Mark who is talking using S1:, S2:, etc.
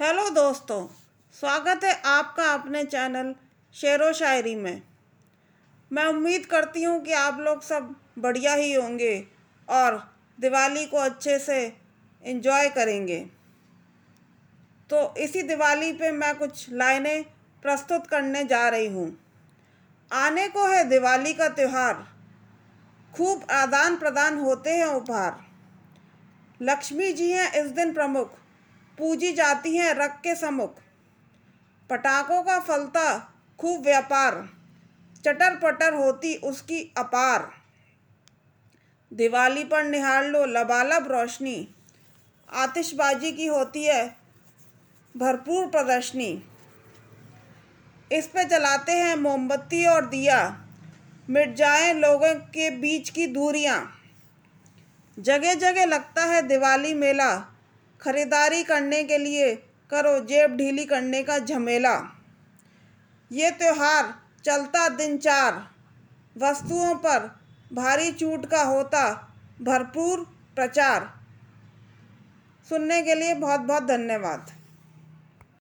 S1: Hello दोस्तों, स्वागत है आपका अपने चैनल शेर व शायरी में। मैं उम्मीद करती हूँ कि आप लोग सब बढ़िया ही होंगे और दिवाली को अच्छे से एंजॉय करेंगे। तो इसी दिवाली पे मैं कुछ लाइनें प्रस्तुत करने जा रही हूँ। आने को है दिवाली का त्यौहार। खूब आदान प्रदान होते हैं उपहार। लक्ष्मी जी हैं इस दिन प्रमुख। पूजी जाती हैं रख के समुख पटाखों का फलता खूब व्यापार चटर पटर होती उसकी अपार। दिवाली पर निहार लो लबालब रोशनी, आतिशबाजी की होती है भरपूर प्रदर्शनी। इस पे जलाते हैं मोमबत्ती और दिया मिट जाए लोगों के बीच की दूरियाँ। जगह जगह लगता है दिवाली मेला ख़रीदारी करने के लिए करो जेब ढीली करने का झमेला। ये त्यौहार चलता दिन चार वस्तुओं पर भारी छूट का होता भरपूर प्रचार। सुनने के लिए बहुत बहुत धन्यवाद।